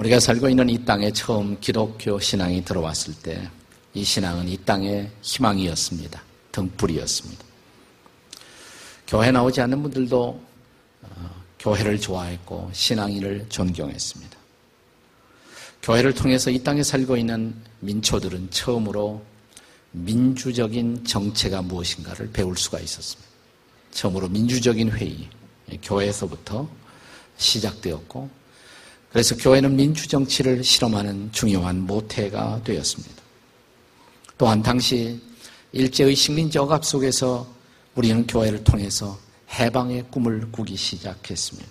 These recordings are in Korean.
우리가 살고 있는 이 땅에 처음 기독교 신앙이 들어왔을 때 이 신앙은 이 땅의 희망이었습니다. 등불이었습니다. 교회 나오지 않는 분들도 어, 교회를 좋아했고 신앙인을 존경했습니다. 교회를 통해서 이 땅에 살고 있는 민초들은 처음으로 민주적인 정체가 무엇인가를 배울 수가 있었습니다. 처음으로 민주적인 회의, 교회에서부터 시작되었고, 그래서 교회는 민주정치를 실험하는 중요한 모태가 되었습니다. 또한 당시 일제의 식민지 억압 속에서 우리는 교회를 통해서 해방의 꿈을 꾸기 시작했습니다.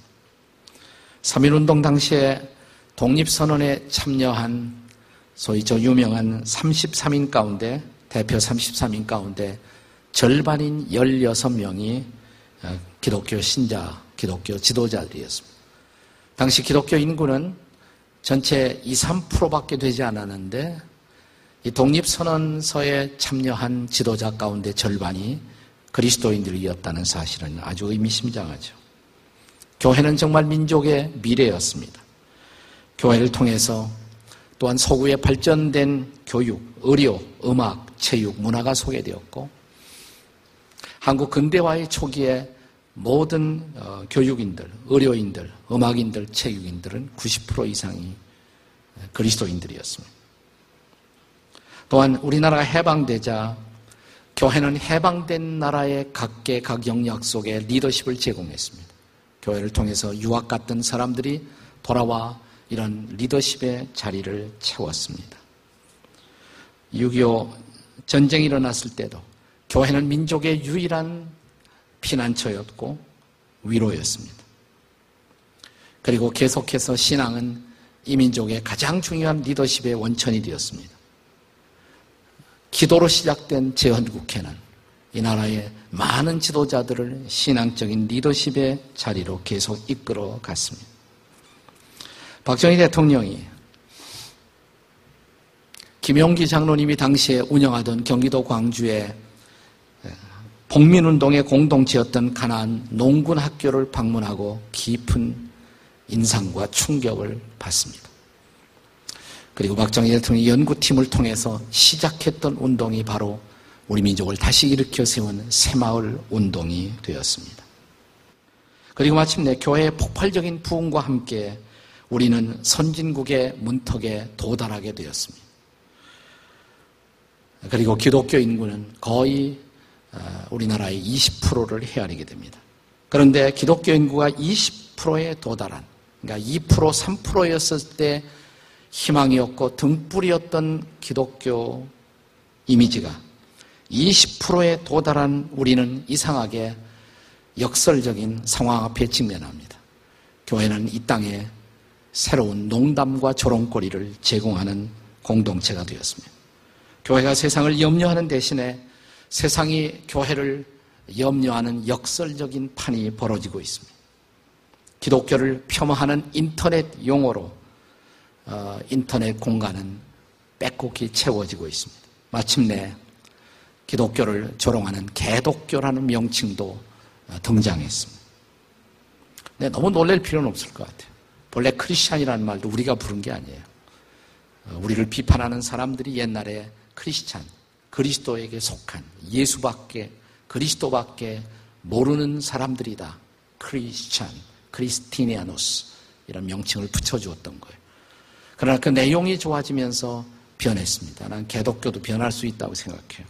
3.1운동 당시에 독립선언에 참여한 소위 저 유명한 33인 가운데 대표 33인 가운데 절반인 16명이 어, 기독교 신자, 기독교 지도자들이었습니다. 당시 기독교 인구는 전체 2, 3%밖에 되지 않았는데 이 독립선언서에 참여한 지도자 가운데 절반이 그리스도인들이었다는 사실은 아주 의미심장하죠. 교회는 정말 민족의 미래였습니다. 교회를 통해서 또한 서구에 발전된 교육, 의료, 음악, 체육, 문화가 소개되었고 한국 근대화의 초기에 모든 어, 교육인들, 의료인들, 음악인들, 체육인들은 90% 이상이 그리스도인들이었습니다. 또한 우리나라가 해방되자 교회는 해방된 나라의 각계 각 영역 속에 리더십을 제공했습니다. 교회를 통해서 유학 갔던 사람들이 돌아와 이런 리더십의 자리를 채웠습니다. 6.25 전쟁이 일어났을 때도 교회는 민족의 유일한 피난처였고 위로였습니다. 그리고 계속해서 신앙은 이 민족의 가장 중요한 리더십의 원천이 되었습니다. 기도로 시작된 재헌국회는 이 나라의 많은 지도자들을 신앙적인 리더십의 자리로 계속 이끌어 갔습니다. 박정희 대통령이 김용기 장로님이 당시에 운영하던 경기도 광주의 복민운동의 공동체였던 가난 농군 학교를 방문하고 깊은 인상과 충격을 받습니다. 그리고 박정희 대통령이 연구팀을 통해서 시작했던 운동이 바로 우리 민족을 다시 일으켜 세운 새마을 운동이 되었습니다. 그리고 마침내 교회의 폭발적인 부흥과 함께 우리는 선진국의 문턱에 도달하게 되었습니다. 그리고 기독교 인구는 거의 어, 우리나라의 20%를 헤아리게 됩니다. 그런데 기독교 인구가 20%에 도달한, 그러니까 2% 3%였을 때 희망이었고 등불이었던 기독교 이미지가 20%에 도달한 우리는 이상하게 역설적인 상황 앞에 직면합니다. 교회는 이 땅에 새로운 농담과 조롱거리를 제공하는 공동체가 되었습니다. 교회가 세상을 염려하는 대신에 세상이 교회를 염려하는 역설적인 판이 벌어지고 있습니다. 기독교를 폄하하는 인터넷 용어로 어, 인터넷 공간은 빼곡히 채워지고 있습니다. 마침내 기독교를 조롱하는 개독교라는 명칭도 어, 등장했습니다. 네, 너무 놀랄 필요는 없을 것 같아요. 본래 크리스찬이라는 말도 우리가 부른 게 아니에요. 어, 우리를 비판하는 사람들이 옛날에 크리스찬, 그리스도에게 속한 예수밖에 그리스도밖에 모르는 사람들이다. 크리스찬, 크리스티니아노스 이런 명칭을 붙여주었던 거예요. 그러나 그 내용이 좋아지면서 변했습니다. 난 개독교도 변할 수 있다고 생각해요.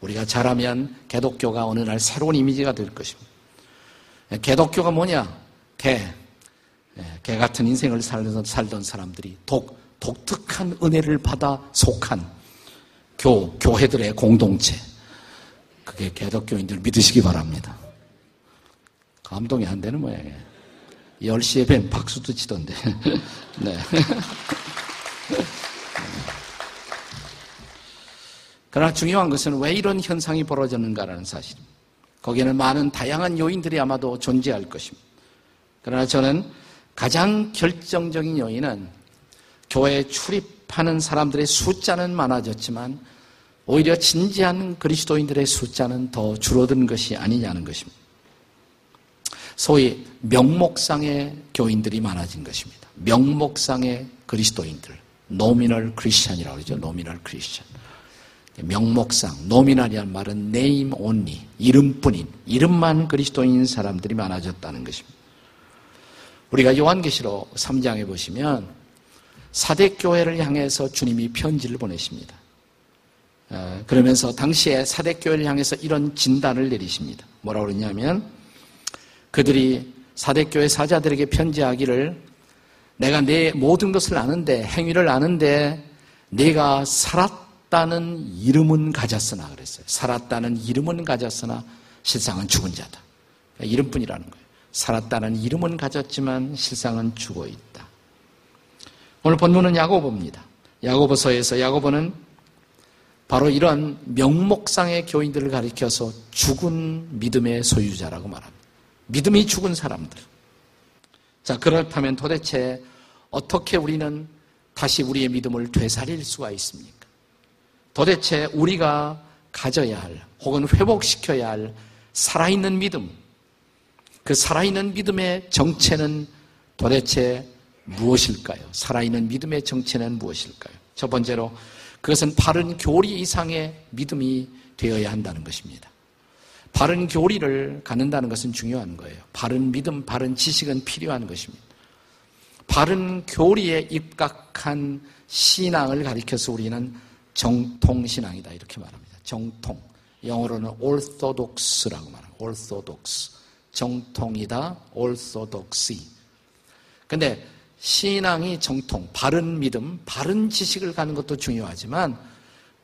우리가 잘하면 개독교가 어느 날 새로운 이미지가 될 것입니다. 개독교가 뭐냐? 개. 예, 개 같은 인생을 살던, 살던 사람들이 독, 독특한 은혜를 받아 속한 교, 교회들의 공동체. 그게 개독교인들 믿으시기 바랍니다. 감동이 안 되는 모양이에요. 10시에 뱀 박수도 치던데. 네. 그러나 중요한 것은 왜 이런 현상이 벌어졌는가라는 사실입니다. 거기에는 많은 다양한 요인들이 아마도 존재할 것입니다. 그러나 저는 가장 결정적인 요인은 교회에 출입하는 사람들의 숫자는 많아졌지만 오히려 진지한 그리스도인들의 숫자는 더 줄어든 것이 아니냐는 것입니다. 소위 명목상의 교인들이 많아진 것입니다. 명목상의 그리스도인들. nominal Christian이라고 그러죠. nominal Christian. 명목상, nominal이란 말은 name 이름뿐인, 이름만 그리스도인 사람들이 많아졌다는 것입니다. 우리가 요한계시록 3장에 보시면 사데교회를 향해서 주님이 편지를 보내십니다. 어, 그러면서 당시에 사데교회를 향해서 이런 진단을 내리십니다. 뭐라고 그러냐면 그들이 사대교회 사자들에게 편지하기를 내가 내 모든 것을 아는데 행위를 아는데 내가 살았다는 이름은 가졌으나 그랬어요. 살았다는 이름은 가졌으나 실상은 죽은 자다. 이름뿐이라는 거예요. 살았다는 이름은 가졌지만 실상은 죽어 있다. 오늘 본문은 야고보입니다. 야고보서에서 야고보는 바로 이런 명목상의 교인들을 가리켜서 죽은 믿음의 소유자라고 말합니다. 믿음이 죽은 사람들. 자, 그렇다면 도대체 어떻게 우리는 다시 우리의 믿음을 되살릴 수가 있습니까? 도대체 우리가 가져야 할 혹은 회복시켜야 할 살아있는 믿음, 그 살아있는 믿음의 정체는 도대체 무엇일까요? 살아있는 믿음의 정체는 무엇일까요? 첫 번째로 그것은 바른 교리 이상의 믿음이 되어야 한다는 것입니다. 바른 교리를 갖는다는 것은 중요한 거예요. 바른 믿음, 바른 지식은 필요한 것입니다. 바른 교리에 입각한 신앙을 가리켜서 우리는 정통 신앙이다 이렇게 말합니다. 정통. 영어로는 orthodox라고 말합니다. orthodox. 정통이다. orthodoxy. 근데 신앙이 정통, 바른 믿음, 바른 지식을 가는 것도 중요하지만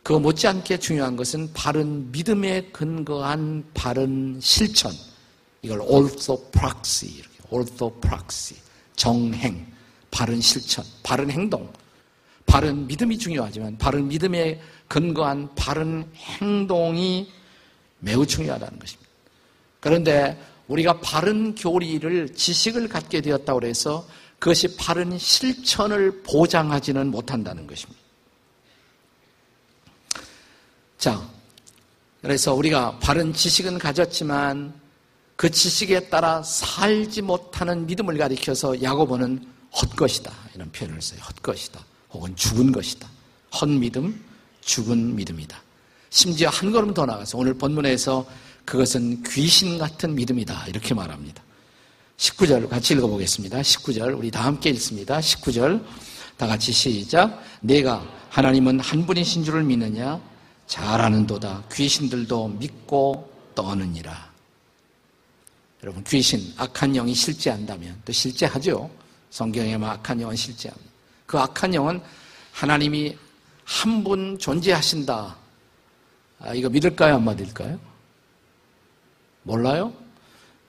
그 못지않게 중요한 것은 바른 믿음에 근거한 바른 실천. 이걸 orthopraxy, 이렇게 orthopraxy, 정행, 바른 실천, 바른 행동. 바른 믿음이 중요하지만 바른 믿음에 근거한 바른 행동이 매우 중요하다는 것입니다. 그런데 우리가 바른 교리를 지식을 갖게 되었다고 해서 그것이 바른 실천을 보장하지는 못한다는 것입니다. 자, 그래서 우리가 바른 지식은 가졌지만 그 지식에 따라 살지 못하는 믿음을 가리켜서 야고보는 헛것이다. 이런 표현을 써요. 헛것이다. 혹은 죽은 것이다. 헛믿음, 죽은 믿음이다. 심지어 한 걸음 더 나가서 오늘 본문에서 그것은 귀신 같은 믿음이다. 이렇게 말합니다. 19절 같이 읽어보겠습니다. 19절 우리 다 함께 읽습니다. 19절 다 같이 시작. 내가 하나님은 한 분이신 줄을 믿느냐? 잘 아는도다. 귀신들도 믿고 떠느니라. 여러분 귀신 악한 영이 실제한다면 또 실제하죠. 성경에만 악한 영은 실제합니다. 그 악한 영은 하나님이 한 분 존재하신다. 아, 이거 믿을까요? 안 믿을까요? 몰라요?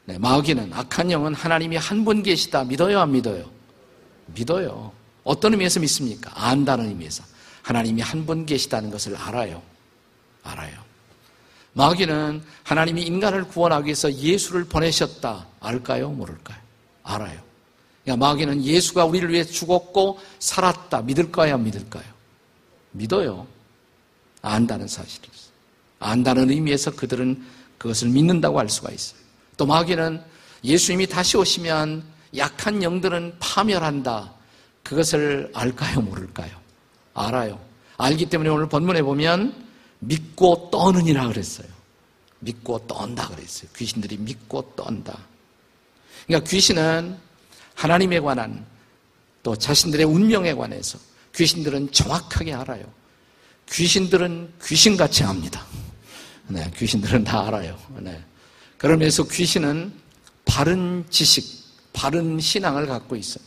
네, 마귀는 악한 영은 하나님이 한 분 계시다. 믿어요? 안 믿어요? 믿어요. 어떤 의미에서 믿습니까? 안다는 의미에서. 하나님이 한 분 계시다는 것을 알아요. 알아요. 마귀는 하나님이 인간을 구원하기 위해서 예수를 보내셨다. 알까요? 모를까요? 알아요. 그러니까 마귀는 예수가 우리를 위해 죽었고 살았다. 믿을까요? 안 믿을까요? 믿어요. 안다는 사실이었어요. 안다는 의미에서 그들은 그것을 믿는다고 할 수가 있어요. 또 마귀는 예수님이 다시 오시면 약한 영들은 파멸한다. 그것을 알까요? 모를까요? 알아요. 알기 때문에 오늘 본문에 보면 믿고 떠느니라 그랬어요. 믿고 떤다 그랬어요. 귀신들이 믿고 떤다. 그러니까 귀신은 하나님에 관한 또 자신들의 운명에 관해서 귀신들은 정확하게 알아요. 귀신들은 귀신같이 합니다. 네, 귀신들은 다 알아요. 네. 그러면서 귀신은 바른 지식, 바른 신앙을 갖고 있어요.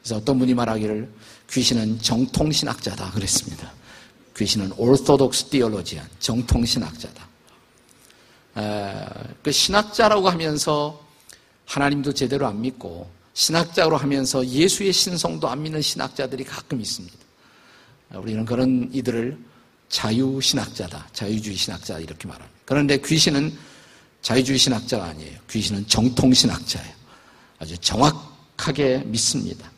그래서 어떤 분이 말하기를 귀신은 정통신학자다 그랬습니다. 귀신은 orthodox theologian, 정통신학자다. 그 신학자라고 하면서 하나님도 제대로 안 믿고 신학자로 하면서 예수의 신성도 안 믿는 신학자들이 가끔 있습니다. 우리는 그런 이들을 자유신학자다, 자유주의 신학자 이렇게 말합니다. 그런데 귀신은 자유주의 신학자가 아니에요. 귀신은 정통 신학자예요. 아주 정확하게 믿습니다.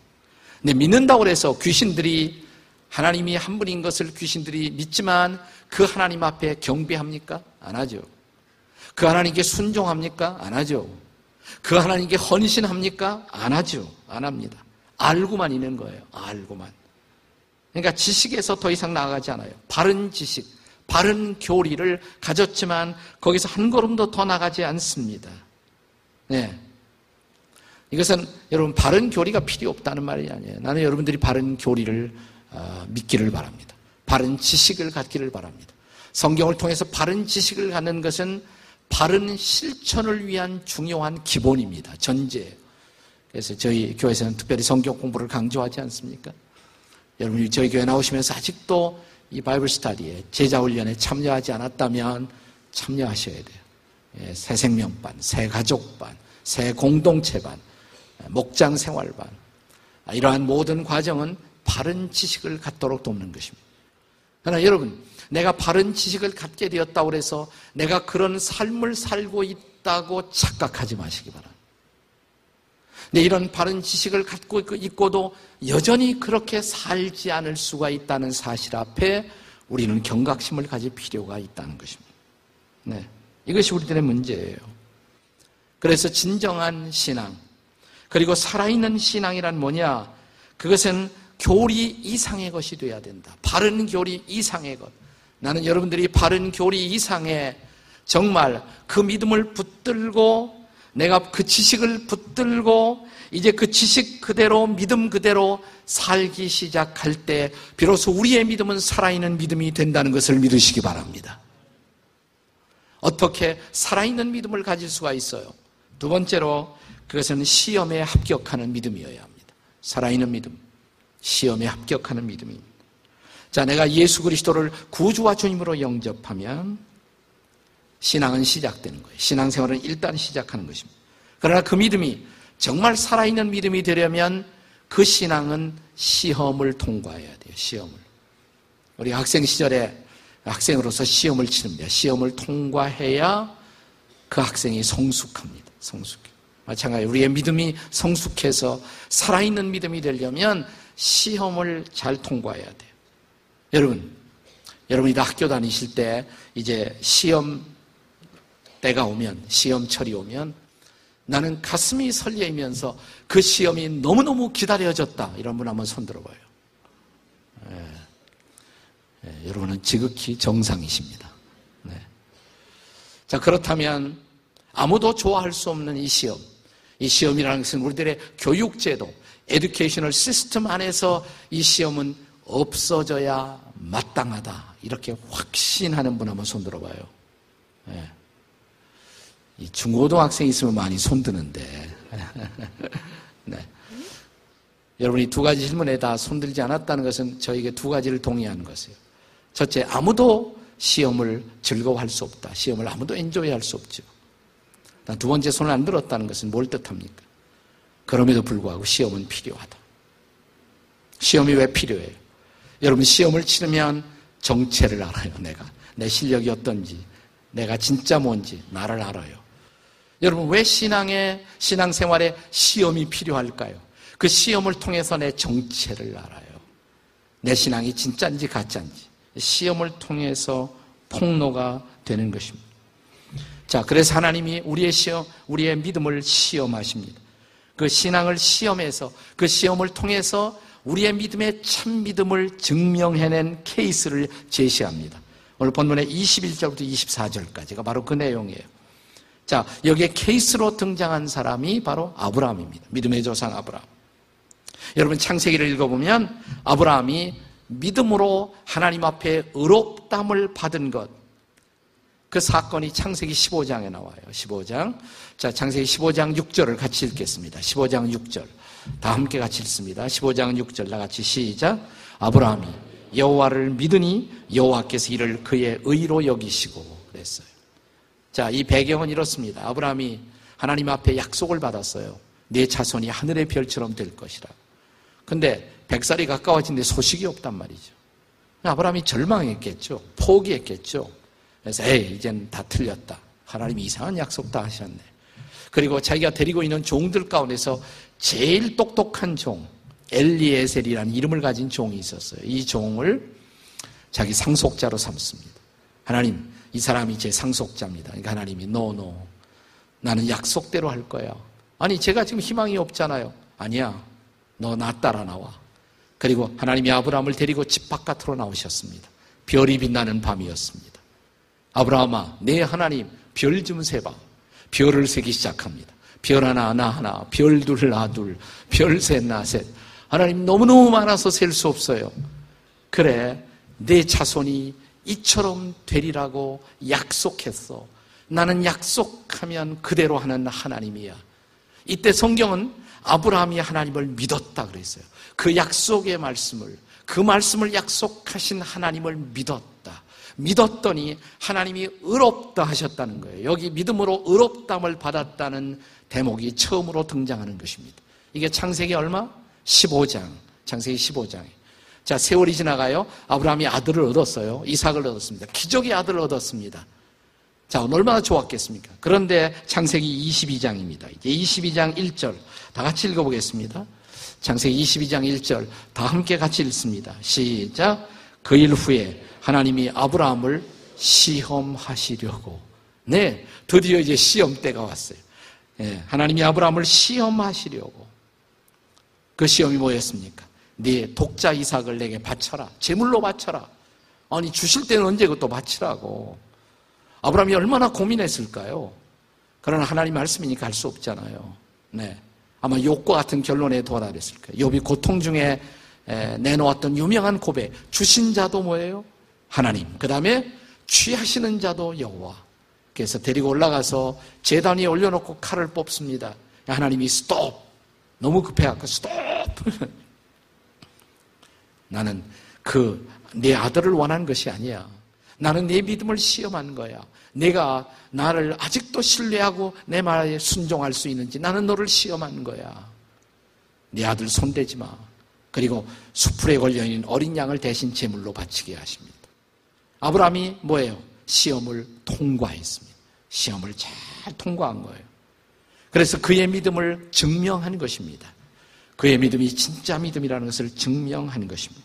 근데 믿는다고 해서 귀신들이 하나님이 한 분인 것을 귀신들이 믿지만 그 하나님 앞에 경배합니까? 안 하죠. 그 하나님께 순종합니까? 안 하죠. 그 하나님께 헌신합니까? 안 하죠. 안 합니다. 알고만 있는 거예요. 알고만. 그러니까 지식에서 더 이상 나아가지 않아요. 바른 지식, 바른 교리를 가졌지만 거기서 한 걸음도 더 나가지 않습니다. 네. 이것은 여러분 바른 교리가 필요 없다는 말이 아니에요. 나는 여러분들이 바른 교리를 어, 믿기를 바랍니다. 바른 지식을 갖기를 바랍니다. 성경을 통해서 바른 지식을 갖는 것은 바른 실천을 위한 중요한 기본입니다. 전제예요. 그래서 저희 교회에서는 특별히 성경 공부를 강조하지 않습니까? 여러분이 저희 교회 나오시면서 아직도 이 바이블 스타디에 제자 훈련에 참여하지 않았다면 참여하셔야 돼요. 예, 새 생명반, 새 가족반, 새 공동체반, 목장 생활반. 아, 이러한 모든 과정은 바른 지식을 갖도록 돕는 것입니다. 그러나 여러분, 내가 바른 지식을 갖게 되었다고 해서 내가 그런 삶을 살고 있다고 착각하지 마시기 바랍니다. 근 이런 바른 지식을 갖고 있고도 여전히 그렇게 살지 않을 수가 있다는 사실 앞에 우리는 경각심을 가질 필요가 있다는 것입니다. 네. 이것이 우리들의 문제예요. 그래서 진정한 신앙, 그리고 살아있는 신앙이란 뭐냐? 그것은 교리 이상의 것이 되어야 된다. 바른 교리 이상의 것. 나는 여러분들이 바른 교리 이상의 정말 그 믿음을 붙들고 내가 그 지식을 붙들고 이제 그 지식 그대로 믿음 그대로 살기 시작할 때 비로소 우리의 믿음은 살아있는 믿음이 된다는 것을 믿으시기 바랍니다. 어떻게 살아있는 믿음을 가질 수가 있어요? 두 번째로 그것은 시험에 합격하는 믿음이어야 합니다. 살아있는 믿음. 시험에 합격하는 믿음입니다. 자, 내가 예수 그리스도를 구주와 주님으로 영접하면 신앙은 시작되는 거예요. 신앙생활은 일단 시작하는 것입니다. 그러나 그 믿음이 정말 살아있는 믿음이 되려면 그 신앙은 시험을 통과해야 돼요. 시험을. 우리 학생 시절에 학생으로서 시험을 치릅니다. 시험을 통과해야 그 학생이 성숙합니다. 성숙해. 마찬가지 우리의 믿음이 성숙해서 살아있는 믿음이 되려면 시험을 잘 통과해야 돼요. 여러분, 여러분이 다 학교 다니실 때 이제 시험 때가 오면, 시험철이 오면 나는 가슴이 설레이면서 그 시험이 너무너무 기다려졌다. 이런 분 한번 손 들어봐요. 예. 예, 여러분은 지극히 정상이십니다. 네. 자, 그렇다면 아무도 좋아할 수 없는 이 시험. 이 시험이라는 것은 우리들의 교육제도, 에듀케이셔널 시스템 안에서 이 시험은 없어져야 마땅하다. 이렇게 확신하는 분 한번 손 들어봐요. 네. 이 중고등학생 있으면 많이 손 드는데. 네. 여러분이 두 가지 질문에 다 손들지 않았다는 것은 저에게 두 가지를 동의하는 것이에요. 첫째, 아무도 시험을 즐거워할 수 없다. 시험을 아무도 엔조이할 수 없죠. 두 번째 손을 안 들었다는 것은 뭘 뜻합니까? 그럼에도 불구하고 시험은 필요하다. 시험이 왜 필요해요? 여러분 시험을 치르면 정체를 알아요. 내가 내 실력이 어떤지, 내가 진짜 뭔지 나를 알아요. 여러분 왜 신앙에 신앙생활에 시험이 필요할까요? 그 시험을 통해서 내 정체를 알아요. 내 신앙이 진짜인지 가짜인지 시험을 통해서 폭로가 되는 것입니다. 자, 그래서 하나님이 우리의 시험, 우리의 믿음을 시험하십니다. 그 신앙을 시험해서 그 시험을 통해서 우리의 믿음의 참 믿음을 증명해낸 케이스를 제시합니다. 오늘 본문의 21절부터 24절까지가 바로 그 내용이에요. 자, 여기에 케이스로 등장한 사람이 바로 아브라함입니다. 믿음의 조상 아브라함. 여러분 창세기를 읽어보면 아브라함이 믿음으로 하나님 앞에 의롭담을 받은 것, 그 사건이 창세기 15장에 나와요. 15장. 자, 창세기 15장 6절을 같이 읽겠습니다. 15장 6절. 다 함께 같이 읽습니다. 15장 6절 다 같이 시작. 아브라함이 여호와를 믿으니 여호와께서 이를 그의 의로 여기시고 그랬어요. 자, 이 배경은 이렇습니다. 아브라함이 하나님 앞에 약속을 받았어요. 내 자손이 하늘의 별처럼 될 것이라. 근데 백살이 가까워진데 소식이 없단 말이죠. 아브라함이 절망했겠죠. 포기했겠죠. 그래서 에이 이젠 다 틀렸다. 하나님이 이상한 약속 다 하셨네. 그리고 자기가 데리고 있는 종들 가운데서 제일 똑똑한 종 엘리에셀이라는 이름을 가진 종이 있었어요. 이 종을 자기 상속자로 삼습니다. 하나님 이 사람이 제 상속자입니다. 그러니까 하나님이 노노 나는 약속대로 할 거야. 아니, 제가 지금 희망이 없잖아요. 아니야. 너 나 따라 나와. 그리고 하나님이 아브라함을 데리고 집 바깥으로 나오셨습니다. 별이 빛나는 밤이었습니다. 아브라함아, 내 하나님 별 좀 세봐. 별을 세기 시작합니다. 별 하나, 나 하나, 별 둘, 나 둘, 별 셋, 나 셋. 하나님 너무너무 많아서 셀 수 없어요. 그래, 내 자손이 이처럼 되리라고 약속했어. 나는 약속하면 그대로 하는 하나님이야. 이때 성경은 아브라함이 하나님을 믿었다 그랬어요. 그 약속의 말씀을, 그 말씀을 약속하신 하나님을 믿었다. 믿었더니 하나님이 의롭다 하셨다는 거예요. 여기 믿음으로 의롭담을 받았다는 대목이 처음으로 등장하는 것입니다. 이게 창세기 얼마? 15장. 창세기 15장에. 자, 세월이 지나가요. 아브라함이 아들을 얻었어요. 이삭을 얻었습니다. 기적의 아들을 얻었습니다. 자, 얼마나 좋았겠습니까? 그런데 창세기 22장입니다. 이제 22장 1절. 다 같이 읽어보겠습니다. 창세기 22장 1절. 다 함께 같이 읽습니다. 시작. 그 일 후에 하나님이 아브라함을 시험하시려고. 네, 드디어 이제 시험 때가 왔어요. 네, 하나님이 아브라함을 시험하시려고. 그 시험이 뭐였습니까? 네 독자 이삭을 내게 바쳐라. 제물로 바쳐라. 아니 주실 때는 언제 그것도 바치라고. 아브라함이 얼마나 고민했을까요? 그러나 하나님 말씀이니까 할수 없잖아요. 네. 아마 욕과 같은 결론에 도달했을 거예요. 욥이 고통 중에 내놓았던 유명한 고백. 주신 자도 뭐예요? 하나님. 그 다음에 취하시는 자도 여호와. 그래서 데리고 올라가서 재단 위에 올려놓고 칼을 뽑습니다. 하나님이 스톱. 너무 급해갖고 스톱. 나는 그 내 아들을 원한 것이 아니야. 나는 내 믿음을 시험한 거야. 내가 나를 아직도 신뢰하고 내 말에 순종할 수 있는지 나는 너를 시험한 거야. 내 아들 손대지 마. 그리고 수풀에 걸려있는 어린 양을 대신 제물로 바치게 하십니다. 아브라함이 뭐예요? 시험을 통과했습니다. 시험을 잘 통과한 거예요. 그래서 그의 믿음을 증명한 것입니다. 그의 믿음이 진짜 믿음이라는 것을 증명한 것입니다.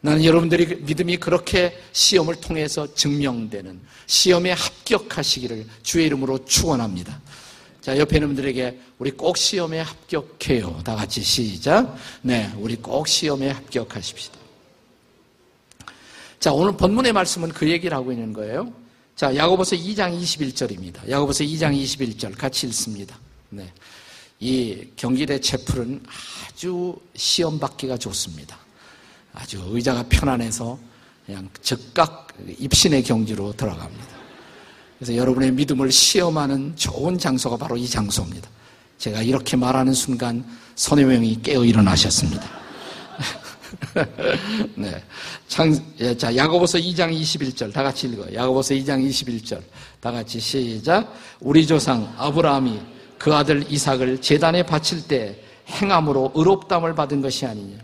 나는 여러분들이 믿음이 그렇게 시험을 통해서 증명되는 시험에 합격하시기를 주의 이름으로 축원합니다. 자, 옆에 있는 분들에게 우리 꼭 시험에 합격해요. 다 같이 시작. 네, 우리 꼭 시험에 합격하십시다. 자, 오늘 본문의 말씀은 그 얘기를 하고 있는 거예요. 자, 야고보서 2장 21절입니다. 야고보서 2장 21절 같이 읽습니다. 네. 이 경기대 채플은 아주 시험 받기가 좋습니다. 아주 의자가 편안해서 그냥 즉각 입신의 경지로 들어갑니다. 그래서 여러분의 믿음을 시험하는 좋은 장소가 바로 이 장소입니다. 제가 이렇게 말하는 순간 선혜명이 깨어 일어나셨습니다. 네. 장, 예, 자, 야고보서 2장 21절 다 같이 읽어요. 야고보서 2장 21절 다 같이 시작. 우리 조상 아브라함이 그 아들 이삭을 재단에 바칠 때 행함으로 의롭담을 받은 것이 아니냐.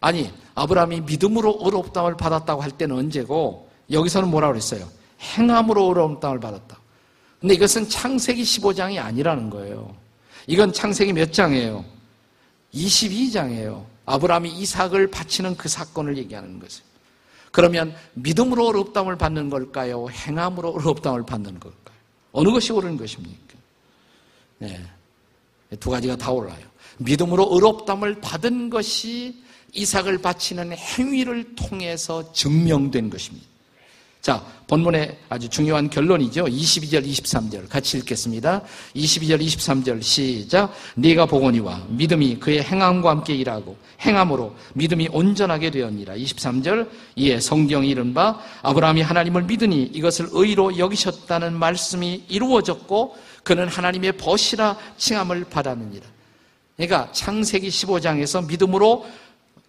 아니, 아브라함이 믿음으로 의롭담을 받았다고 할 때는 언제고 여기서는 뭐라고 그랬어요? 행함으로 의롭담을 받았다. 근데 이것은 창세기 15장이 아니라는 거예요. 이건 창세기 몇 장이에요? 22장이에요. 아브라함이 이삭을 바치는 그 사건을 얘기하는 거죠. 그러면 믿음으로 의롭담을 받는 걸까요? 행함으로 의롭담을 받는 걸까요? 어느 것이 옳은 것입니까? 네. 두 가지가 다 올라요. 믿음으로 의롭담을 받은 것이 이삭을 바치는 행위를 통해서 증명된 것입니다. 자, 본문의 아주 중요한 결론이죠. 22절, 23절 같이 읽겠습니다. 22절, 23절 시작. 네가 보거니와 믿음이 그의 행함과 함께 일하고 행함으로 믿음이 온전하게 되었니라. 23절 이에 성경이 이른바 아브라함이 하나님을 믿으니 이것을 의로 여기셨다는 말씀이 이루어졌고 그는 하나님의 벗이라 칭함을 받았느니라. 그러니까 창세기 15장에서 믿음으로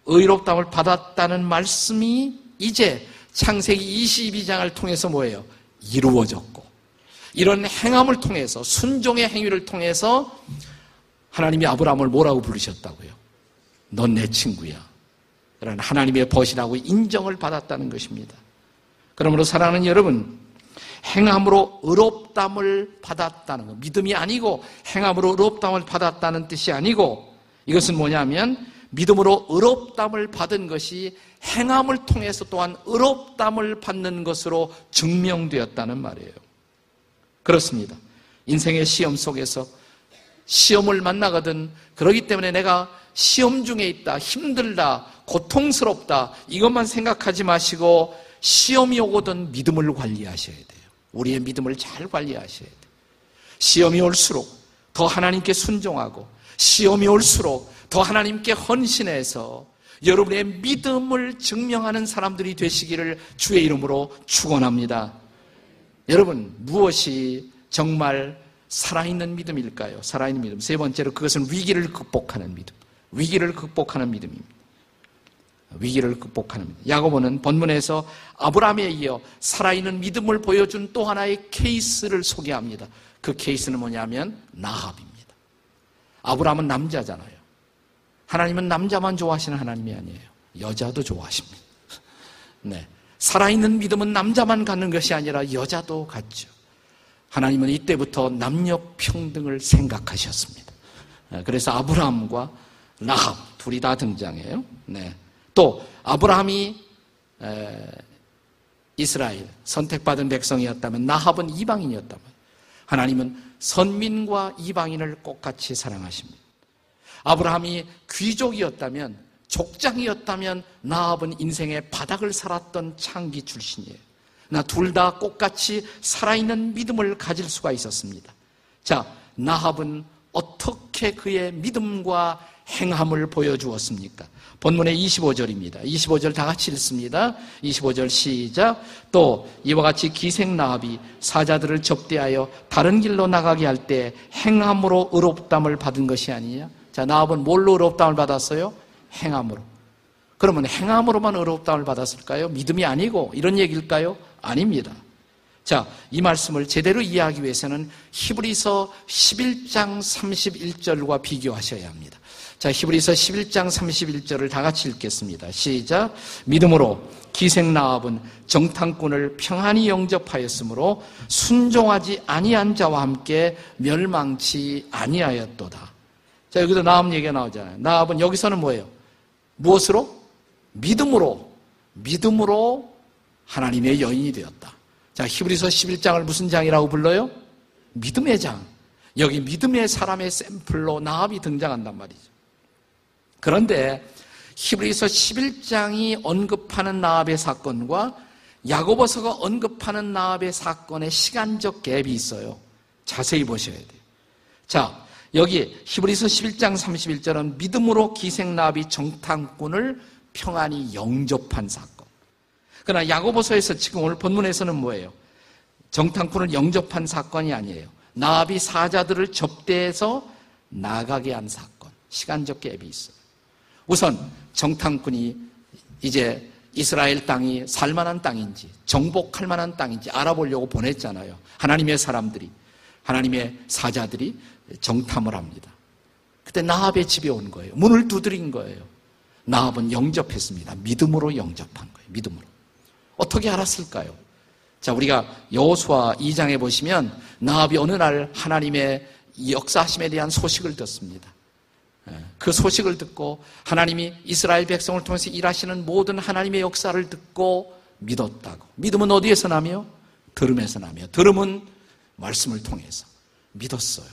의롭다움을 받았다는 말씀이 이제 창세기 22장을 통해서 뭐예요? 이루어졌고 이런 행함을 통해서 순종의 행위를 통해서 하나님이 아브라함을 뭐라고 부르셨다고요? 넌 내 친구야. 그런 하나님의 벗이라고 인정을 받았다는 것입니다. 그러므로 사랑하는 여러분, 행함으로 의롭담을 받았다는 것. 믿음이 아니고 행함으로 의롭담을 받았다는 뜻이 아니고 이것은 뭐냐면 믿음으로 의롭담을 받은 것이 행함을 통해서 또한 의롭담을 받는 것으로 증명되었다는 말이에요. 그렇습니다. 인생의 시험 속에서 시험을 만나거든 그러기 때문에 내가 시험 중에 있다, 힘들다, 고통스럽다 이것만 생각하지 마시고 시험이 오거든 믿음을 관리하셔야 돼요. 우리의 믿음을 잘 관리하셔야 돼요. 시험이 올수록 더 하나님께 순종하고 시험이 올수록 더 하나님께 헌신해서 여러분의 믿음을 증명하는 사람들이 되시기를 주의 이름으로 축원합니다. 여러분 무엇이 정말 살아있는 믿음일까요? 살아있는 믿음. 세 번째로 그것은 위기를 극복하는 믿음. 위기를 극복하는 믿음입니다. 위기를 극복하는. 야고보는 본문에서 아브라함에 이어 살아있는 믿음을 보여준 또 하나의 케이스를 소개합니다. 그 케이스는 뭐냐면 나합입니다. 아브라함은 남자잖아요. 하나님은 남자만 좋아하시는 하나님이 아니에요. 여자도 좋아하십니다. 네. 살아있는 믿음은 남자만 갖는 것이 아니라 여자도 갖죠. 하나님은 이때부터 남녀 평등을 생각하셨습니다. 네. 그래서 아브라함과 라합 둘이 다 등장해요. 네. 또 아브라함이 이스라엘 선택받은 백성이었다면 나합은 이방인이었다면 하나님은 선민과 이방인을 똑같이 사랑하십니다. 아브라함이 귀족이었다면 족장이었다면 나합은 인생의 바닥을 살았던 창기 출신이에요. 나 둘 다 똑같이 살아있는 믿음을 가질 수가 있었습니다. 자, 나합은 어떻게 그의 믿음과 행함을 보여주었습니까? 본문의 25절입니다. 25절 다 같이 읽습니다. 25절 시작. 또 이와 같이 기생나합이 사자들을 접대하여 다른 길로 나가게 할 때 행함으로 의롭담을 받은 것이 아니냐? 자, 나합은 뭘로 의롭담을 받았어요? 행함으로. 그러면 행함으로만 의롭담을 받았을까요? 믿음이 아니고 이런 얘기일까요? 아닙니다. 자, 이 말씀을 제대로 이해하기 위해서는 히브리서 11장 31절과 비교하셔야 합니다. 자, 히브리서 11장 31절을 다 같이 읽겠습니다. 시작. 믿음으로 기생나합은 정탐꾼을 평안히 영접하였으므로 순종하지 아니한 자와 함께 멸망치 아니하였도다. 자, 여기도 나합 얘기가 나오잖아요. 나합은 여기서는 뭐예요? 무엇으로? 믿음으로. 믿음으로 하나님의 여인이 되었다. 자, 히브리서 11장을 무슨 장이라고 불러요? 믿음의 장. 여기 믿음의 사람의 샘플로 나합이 등장한단 말이죠. 그런데 히브리서 11장이 언급하는 나합의 사건과 야고보서가 언급하는 나합의 사건의 시간적 갭이 있어요. 자세히 보셔야 돼요. 자, 여기 히브리서 11장 31절은 믿음으로 기생 나합이 정탐꾼을 평안히 영접한 사건. 그러나 야고보서에서 지금 오늘 본문에서는 뭐예요? 정탐꾼을 영접한 사건이 아니에요. 나합이 사자들을 접대해서 나가게 한 사건. 시간적 갭이 있어요. 우선 정탐꾼이 이제 이스라엘 땅이 살만한 땅인지 정복할 만한 땅인지 알아보려고 보냈잖아요. 하나님의 사람들이 하나님의 사자들이 정탐을 합니다. 그때 나합의 집에 온 거예요. 문을 두드린 거예요. 나합은 영접했습니다. 믿음으로 영접한 거예요. 믿음으로. 어떻게 알았을까요? 자, 우리가 여호수아 2장에 보시면 나합이 어느 날 하나님의 역사하심에 대한 소식을 듣습니다. 예, 그 소식을 듣고 하나님이 이스라엘 백성을 통해서 일하시는 모든 하나님의 역사를 듣고 믿었다고. 믿음은 어디에서 나며? 들음에서 나며. 들음은 말씀을 통해서 믿었어요.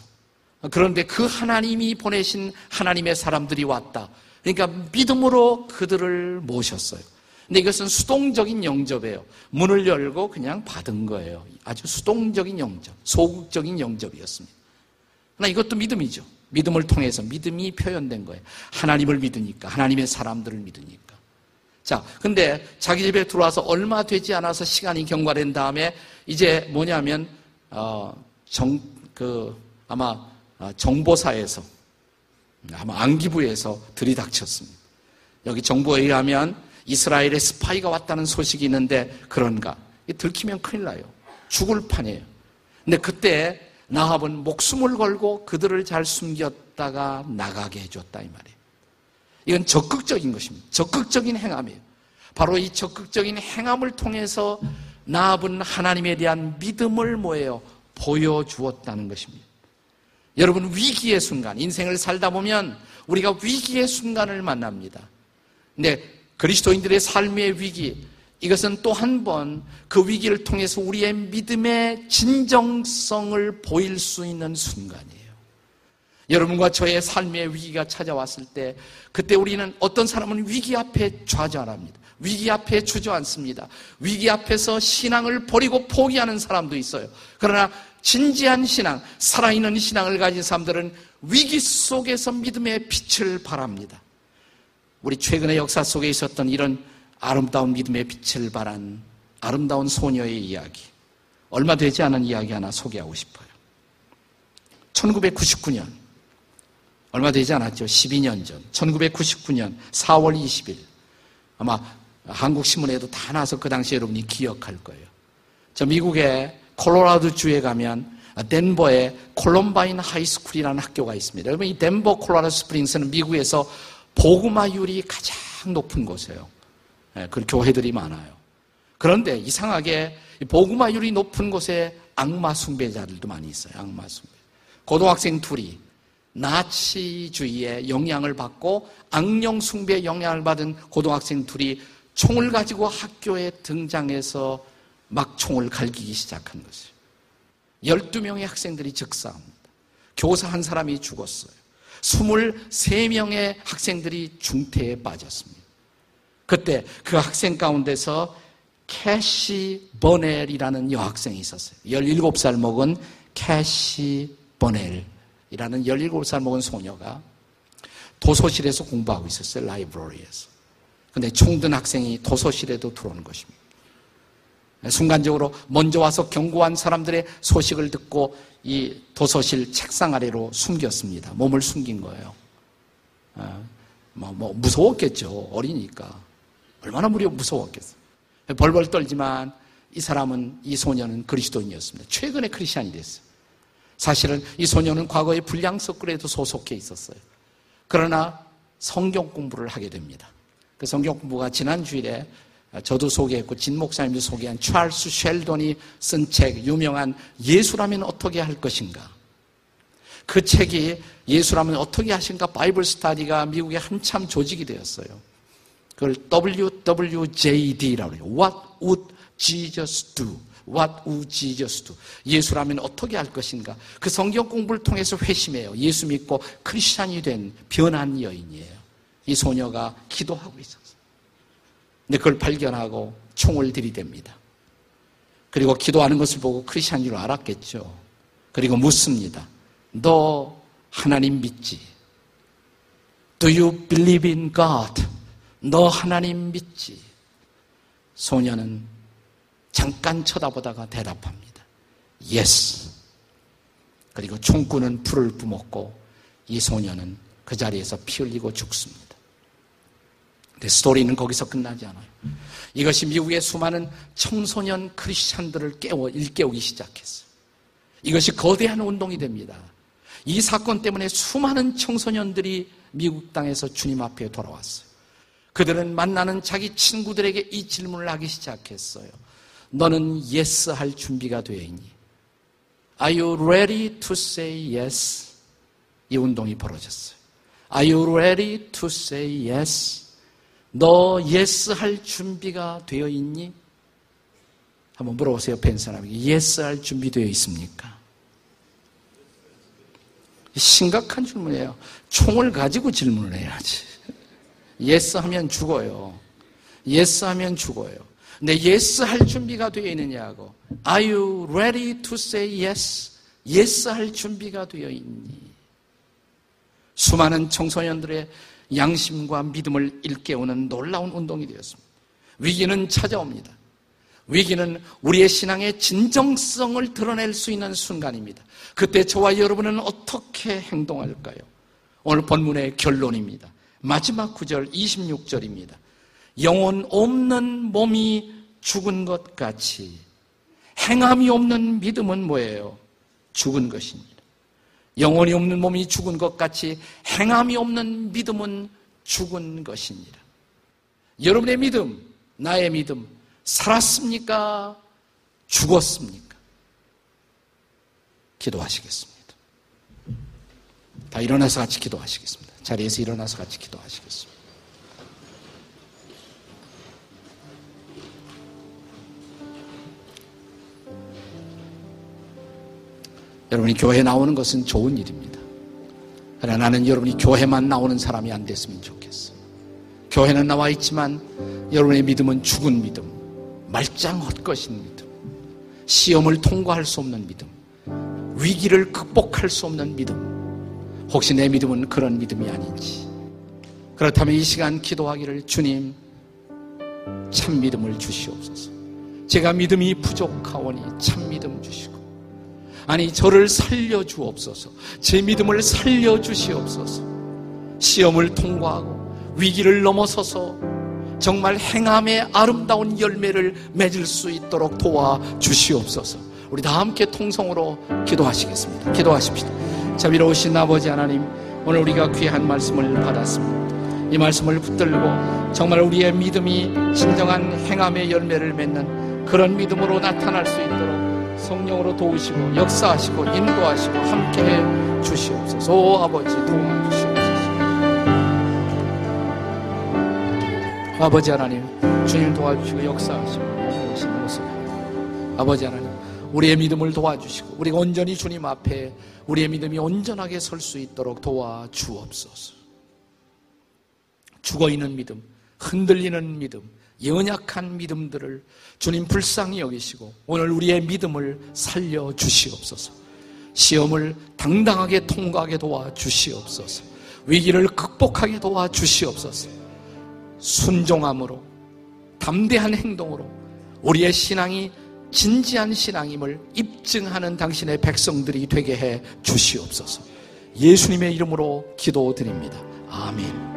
그런데 그 하나님이 보내신 하나님의 사람들이 왔다. 그러니까 믿음으로 그들을 모셨어요. 근데 이것은 수동적인 영접이에요. 문을 열고 그냥 받은 거예요. 아주 수동적인 영접, 소극적인 영접이었습니다. 그러나 이것도 믿음이죠. 믿음을 통해서 믿음이 표현된 거예요. 하나님을 믿으니까, 하나님의 사람들을 믿으니까. 자, 근데 자기 집에 들어와서 얼마 되지 않아서 시간이 경과된 다음에 이제 뭐냐면, 어, 정, 그, 아마 어, 정보사에서, 아마 안기부에서 들이닥쳤습니다. 여기 정보에 의하면 이스라엘의 스파이가 왔다는 소식이 있는데 그런가? 들키면 큰일 나요. 죽을 판이에요. 근데 그때 나합은 목숨을 걸고 그들을 잘 숨겼다가 나가게 해줬다 이 말이에요. 이건 적극적인 것입니다. 적극적인 행함이에요. 바로 이 적극적인 행함을 통해서 나합은 하나님에 대한 믿음을 뭐예요? 보여주었다는 것입니다. 여러분 위기의 순간, 인생을 살다 보면 우리가 위기의 순간을 만납니다. 근데 그리스도인들의 삶의 위기, 이것은 또 한 번 그 위기를 통해서 우리의 믿음의 진정성을 보일 수 있는 순간이에요. 여러분과 저의 삶의 위기가 찾아왔을 때 그때 우리는 어떤 사람은 위기 앞에 좌절합니다. 위기 앞에 주저앉습니다. 위기 앞에서 신앙을 버리고 포기하는 사람도 있어요. 그러나 진지한 신앙, 살아있는 신앙을 가진 사람들은 위기 속에서 믿음의 빛을 발합니다. 우리 최근의 역사 속에 있었던 이런 아름다운 믿음의 빛을 발한 아름다운 소녀의 이야기. 얼마 되지 않은 이야기 하나 소개하고 싶어요. 1999년, 얼마 되지 않았죠. 12년 전. 1999년 4월 20일. 아마 한국 신문에도 다 나서 그 당시 여러분이 기억할 거예요. 저 미국의 콜로라도 주에 가면 덴버에 콜롬바인 high school이라는 학교가 있습니다. 여러분 이 덴버 콜로라도 스프링스는 미국에서 복음화율이 가장 높은 곳이에요. 예, 그 교회들이 많아요. 그런데 이상하게 복음화율이 높은 곳에 악마 숭배자들도 많이 있어요. 악마 숭배. 고등학생 둘이 나치주의의 영향을 받고 악령 숭배의 영향을 받은 고등학생 둘이 총을 가지고 학교에 등장해서 막 총을 갈기기 시작한 것이에요. 12명의 학생들이 즉사합니다. 교사 한 사람이 죽었어요. 23명의 학생들이 중태에 빠졌습니다. 그때 그 학생 가운데서 캐시 버넬이라는 여학생이 있었어요. 17살 먹은 캐시 버넬이라는 17살 먹은 소녀가 도서실에서 공부하고 있었어요. 라이브러리에서. 근데 총든 학생이 도서실에도 들어오는 것입니다. 순간적으로 먼저 와서 경고한 사람들의 소식을 듣고 이 도서실 책상 아래로 숨겼습니다. 몸을 숨긴 거예요. 아, 뭐, 뭐 무서웠겠죠. 어리니까. 얼마나 무려 무서웠겠어요. 벌벌 떨지만 이 사람은, 이 소녀는 그리스도인이었습니다. 최근에 크리스천이 됐어요. 사실은 이 소녀는 과거에 불량석굴에도 소속해 있었어요. 그러나 성경 공부를 하게 됩니다. 그 성경 공부가 지난 주일에 저도 소개했고 진 목사님도 소개한 찰스 쉘돈이 쓴 책 유명한 예수라면 어떻게 할 것인가 그 책이 예수라면 어떻게 하신가 바이블 스타디가 미국에 한참 조직이 되었어요. 그걸 WWJD라고 해요. What would Jesus do? What would Jesus do? 예수라면 어떻게 할 것인가? 그 성경 공부를 통해서 회심해요. 예수 믿고 크리스찬이 된 변한 여인이에요. 이 소녀가 기도하고 있었어요. 근데 그걸 발견하고 총을 들이댑니다. 그리고 기도하는 것을 보고 크리스찬인 줄 알았겠죠. 그리고 묻습니다. 너 하나님 믿지? Do you believe in God? 너 하나님 믿지? 소녀는 잠깐 쳐다보다가 대답합니다. Yes. 그리고 총구는 불을 뿜었고 이 소녀는 그 자리에서 피 흘리고 죽습니다. 근데 스토리는 거기서 끝나지 않아요. 이것이 미국의 수많은 청소년 크리스찬들을 깨워 일깨우기 시작했어요. 이것이 거대한 운동이 됩니다. 이 사건 때문에 수많은 청소년들이 미국 땅에서 주님 앞에 돌아왔어요. 그들은 만나는 자기 친구들에게 이 질문을 하기 시작했어요. 너는 yes 할 준비가 되어 있니? Are you ready to say yes? 이 운동이 벌어졌어요. Are you ready to say yes? 너 yes 할 준비가 되어 있니? 한번 물어보세요, 팬 사람에게. yes 할 준비 되어 있습니까? 심각한 질문이에요. 총을 가지고 질문을 해야지. Yes 하면 죽어요. yes 하면 죽어요. 근데 yes 할 준비가 되어 있느냐고. Are you ready to say yes? yes 할 준비가 되어 있니? 수많은 청소년들의 양심과 믿음을 일깨우는 놀라운 운동이 되었습니다. 위기는 찾아옵니다. 위기는 우리의 신앙의 진정성을 드러낼 수 있는 순간입니다. 그때 저와 여러분은 어떻게 행동할까요? 오늘 본문의 결론입니다. 마지막 구절 26절입니다. 영혼 없는 몸이 죽은 것 같이 행함이 없는 믿음은 뭐예요? 죽은 것입니다. 영혼이 없는 몸이 죽은 것 같이 행함이 없는 믿음은 죽은 것입니다. 여러분의 믿음, 나의 믿음, 살았습니까? 죽었습니까? 기도하시겠습니다. 다 일어나서 같이 기도하시겠습니다. 자리에서 일어나서 같이 기도하시겠습니다. 여러분이 교회 나오는 것은 좋은 일입니다. 그러나 나는 여러분이 교회만 나오는 사람이 안 됐으면 좋겠어. 교회는 나와 있지만 여러분의 믿음은 죽은 믿음, 말짱 헛것인 믿음, 시험을 통과할 수 없는 믿음, 위기를 극복할 수 없는 믿음, 혹시 내 믿음은 그런 믿음이 아닌지. 그렇다면 이 시간 기도하기를 주님, 참 믿음을 주시옵소서. 제가 믿음이 부족하오니 참 믿음 주시고. 아니, 저를 살려주옵소서. 제 믿음을 살려주시옵소서. 시험을 통과하고 위기를 넘어서서 정말 행함의 아름다운 열매를 맺을 수 있도록 도와 주시옵소서. 우리 다 함께 통성으로 기도하시겠습니다. 기도하십시다. 자비로우신 아버지 하나님, 오늘 우리가 귀한 말씀을 받았습니다. 이 말씀을 붙들고 정말 우리의 믿음이 진정한 행함의 열매를 맺는 그런 믿음으로 나타날 수 있도록 성령으로 도우시고 역사하시고 인도하시고 함께 해 주시옵소서. 오 아버지 도와주시옵소서. 아버지 하나님, 주님 도와주시고 역사하시고 오신 모습. 아버지 하나님, 우리의 믿음을 도와주시고 우리가 온전히 주님 앞에 우리의 믿음이 온전하게 설 수 있도록 도와주옵소서. 죽어 있는 믿음, 흔들리는 믿음, 연약한 믿음들을 주님 불쌍히 여기시고 오늘 우리의 믿음을 살려 주시옵소서. 시험을 당당하게 통과하게 도와 주시옵소서. 위기를 극복하게 도와 주시옵소서. 순종함으로 담대한 행동으로 우리의 신앙이 진지한 신앙임을 입증하는 당신의 백성들이 되게 해 주시옵소서. 예수님의 이름으로 기도드립니다. 아멘.